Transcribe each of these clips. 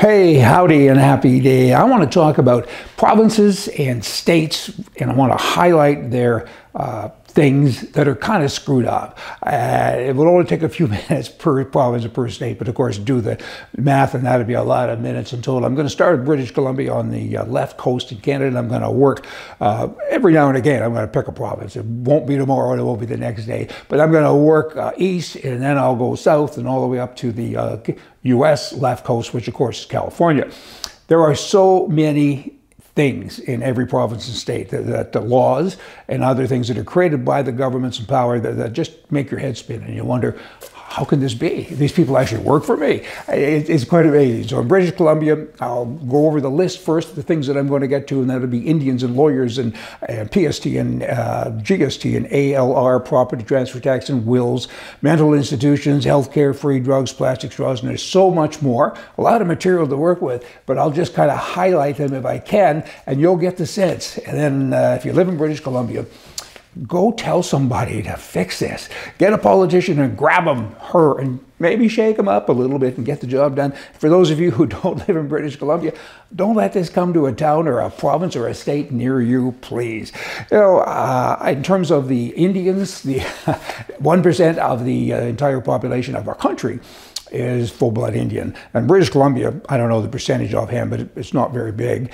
Hey, howdy, and happy day. I want to talk about provinces and states, and I want to highlight their uh, things that are kind of screwed up. Uh, it will only take a few minutes per province per state, but of course, do the math, and that'd be a lot of minutes in total. I'm going to start with British Columbia on the uh, left coast in Canada. and I'm going to work uh, every now and again. I'm going to pick a province. It won't be tomorrow, it won't be the next day, but I'm going to work uh, east, and then I'll go south and all the way up to the U.S. Uh, left coast, which of course is California. There are so many things in every province and state that, that, the laws and other things that are created by the governments in power that, that just make your head spin and you wonder how can this be? These people actually work for me. It, it's quite amazing. So in British Columbia, I'll go over the list first, the things that I'm going to get to, and that'll be Indians and lawyers and, and PST and uh, GST and ALR, property transfer tax and wills, mental institutions, healthcare, free drugs, plastic straws, and there's so much more. A lot of material to work with, but I'll just kind of highlight them if I can, and you'll get the sense. And then uh, if you live in British Columbia, Go tell somebody to fix this. Get a politician and grab him, her, and maybe shake him up a little bit and get the job done. For those of you who don't live in British Columbia, don't let this come to a town or a province or a state near you, please. You know, uh, in terms of the Indians, the 1% of the uh, entire population of our country is full-blood Indian. And British Columbia, I don't know the percentage offhand, but it's not very big.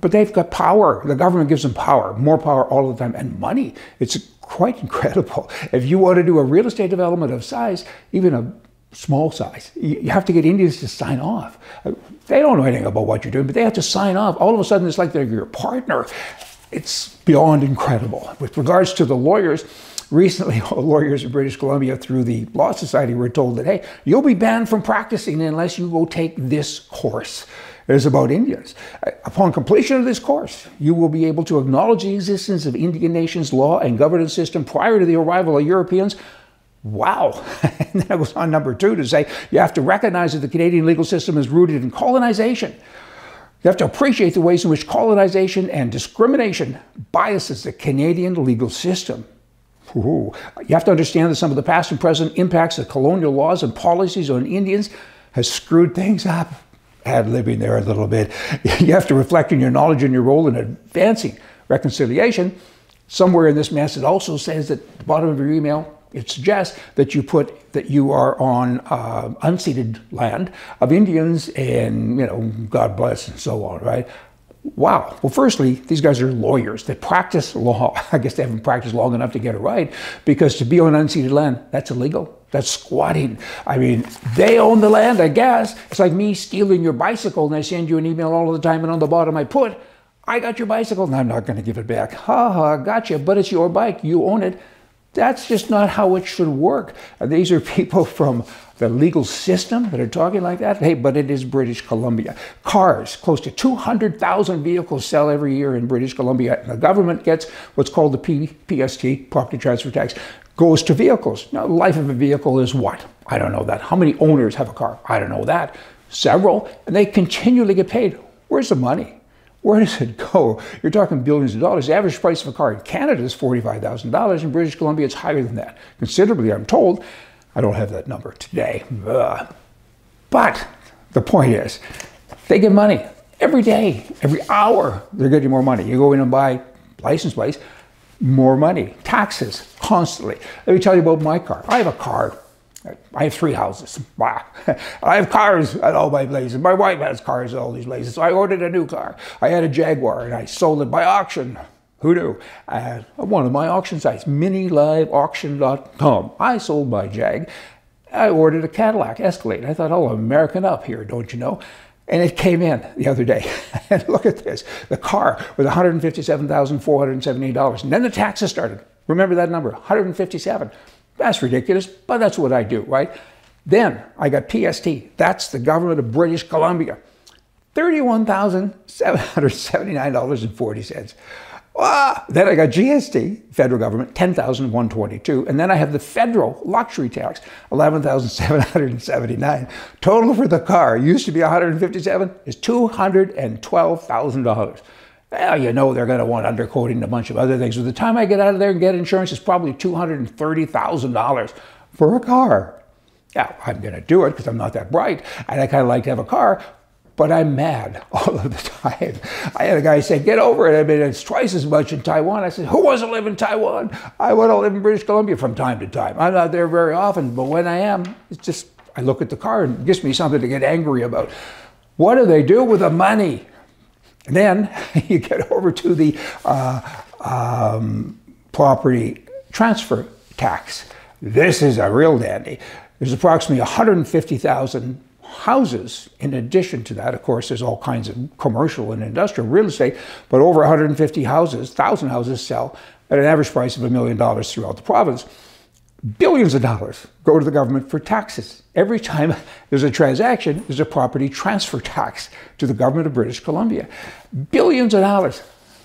But they've got power. The government gives them power, more power all the time, and money. It's quite incredible. If you want to do a real estate development of size, even a small size, you have to get Indians to sign off. They don't know anything about what you're doing, but they have to sign off. All of a sudden, it's like they're your partner. It's beyond incredible. With regards to the lawyers, recently lawyers in British Columbia through the Law Society were told that, hey, you'll be banned from practicing unless you go take this course is about Indians. Uh, upon completion of this course, you will be able to acknowledge the existence of Indian nations' law and governance system prior to the arrival of Europeans. Wow. and then it goes on number two to say you have to recognize that the Canadian legal system is rooted in colonization. You have to appreciate the ways in which colonization and discrimination biases the Canadian legal system. Ooh. You have to understand that some of the past and present impacts of colonial laws and policies on Indians has screwed things up ad living there a little bit. You have to reflect on your knowledge and your role in advancing reconciliation. Somewhere in this mess, it also says that at the bottom of your email, it suggests that you put that you are on uh, unceded land of Indians and, you know, God bless and so on, right? Wow. Well, firstly, these guys are lawyers that practice law. I guess they haven't practiced long enough to get it right because to be on unceded land, that's illegal. That's squatting. I mean, they own the land, I guess. It's like me stealing your bicycle and I send you an email all the time and on the bottom I put, I got your bicycle and I'm not going to give it back. Ha ha, gotcha, but it's your bike. You own it. That's just not how it should work. These are people from the legal system that are talking like that. Hey, but it is British Columbia. Cars, close to 200,000 vehicles sell every year in British Columbia. And the government gets what's called the PST, property transfer tax, goes to vehicles. Now, the life of a vehicle is what? I don't know that. How many owners have a car? I don't know that. Several, and they continually get paid. Where's the money? Where does it go? You're talking billions of dollars. The average price of a car in Canada is $45,000. In British Columbia, it's higher than that. Considerably, I'm told. I don't have that number today. But the point is, they get money every day, every hour. They're getting more money. You go in and buy license plates, more money, taxes constantly. Let me tell you about my car. I have a car. I have three houses. Wow. I have cars at all my places. My wife has cars at all these places. So I ordered a new car. I had a Jaguar and I sold it by auction. Who knew? At one of my auction sites, miniliveauction.com. I sold my Jag. I ordered a Cadillac Escalade. I thought, oh, American up here, don't you know? And it came in the other day. and look at this. The car was $157,478. And then the taxes started. Remember that number, 157. That's ridiculous, but that's what I do, right? Then I got PST. That's the government of British Columbia. $31,779.40. Ah, then I got GST, federal government, 10,122. And then I have the federal luxury tax, 11,779. Total for the car used to be 157 is $212,000. Well, you know they're going to want undercoating a bunch of other things. By the time I get out of there and get insurance, it's probably $230,000 for a car. Yeah, I'm going to do it because I'm not that bright. And I kind of like to have a car but I'm mad all of the time. I had a guy say, get over it. I mean, it's twice as much in Taiwan. I said, who wants to live in Taiwan? I want to live in British Columbia from time to time. I'm not there very often, but when I am, it's just, I look at the car and it gives me something to get angry about. What do they do with the money? And then you get over to the uh, um, property transfer tax. This is a real dandy. There's approximately 150,000 houses in addition to that. Of course, there's all kinds of commercial and industrial real estate, but over 150 houses, 1,000 houses sell at an average price of a million dollars throughout the province. Billions of dollars go to the government for taxes. Every time there's a transaction, there's a property transfer tax to the government of British Columbia. Billions of dollars.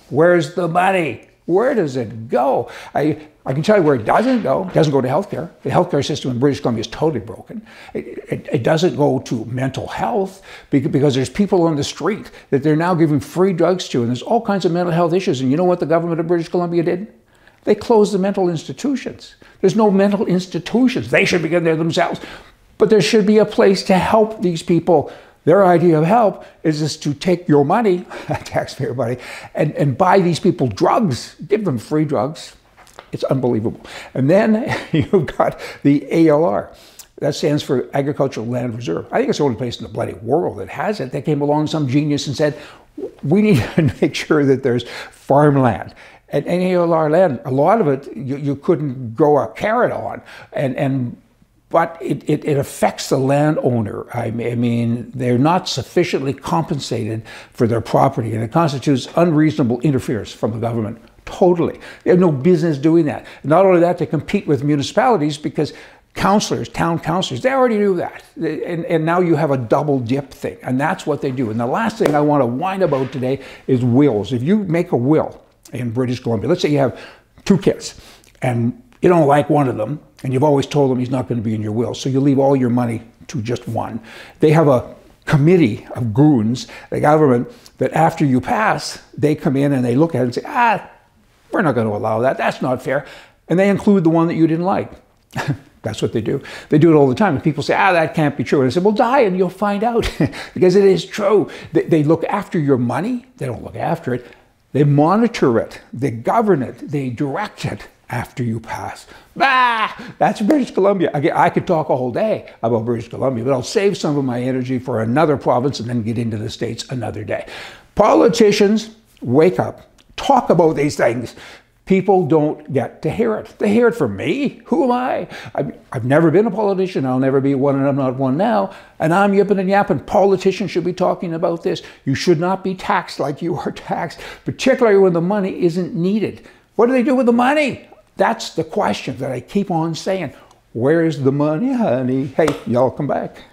Where's the money? Where does it go? I, I can tell you where it doesn't go. It doesn't go to healthcare. The healthcare system in British Columbia is totally broken. It, it, it, doesn't go to mental health because there's people on the street that they're now giving free drugs to, and there's all kinds of mental health issues. And you know what the government of British Columbia did? They closed the mental institutions. There's no mental institutions. They should be getting there themselves. But there should be a place to help these people their idea of help is just to take your money, taxpayer money, and, and buy these people drugs, give them free drugs. It's unbelievable. And then you've got the ALR. That stands for Agricultural Land Reserve. I think it's the only place in the bloody world that has it. They came along, some genius, and said, we need to make sure that there's farmland. And ALR land, a lot of it you, you couldn't grow a carrot on. And, and but it, it, it, affects the landowner. I mean, they're not sufficiently compensated for their property, and it constitutes unreasonable interference from the government. Totally. They have no business doing that. Not only that, they compete with municipalities because councillors, town councillors, they already do that. And, and now you have a double dip thing, and that's what they do. And the last thing I want to whine about today is wills. If you make a will in British Columbia, let's say you have two kids, and you don't like one of them, and you've always told them he's not going to be in your will, so you leave all your money to just one. They have a committee of goons, the government, that after you pass, they come in and they look at it and say, ah, we're not going to allow that. That's not fair. And they include the one that you didn't like. That's what they do. They do it all the time. And people say, ah, that can't be true. And I say, well, die and you'll find out. because it is true. They, they look after your money. They don't look after it. They monitor it. They govern it. They direct it after you pass. Bah! that's British Columbia. I, I could talk a whole day about British Columbia, but I'll save some of my energy for another province and then get into the States another day. Politicians, wake up. Talk about these things. People don't get to hear it. They hear it from me. Who am I? I've, I've never been a politician. I'll never be one, and I'm not one now. And I'm yipping and yapping. Politicians should be talking about this. You should not be taxed like you are taxed, particularly when the money isn't needed. What do they do with the money? That's the question that I keep on saying. Where's the money, honey? Hey, y'all come back.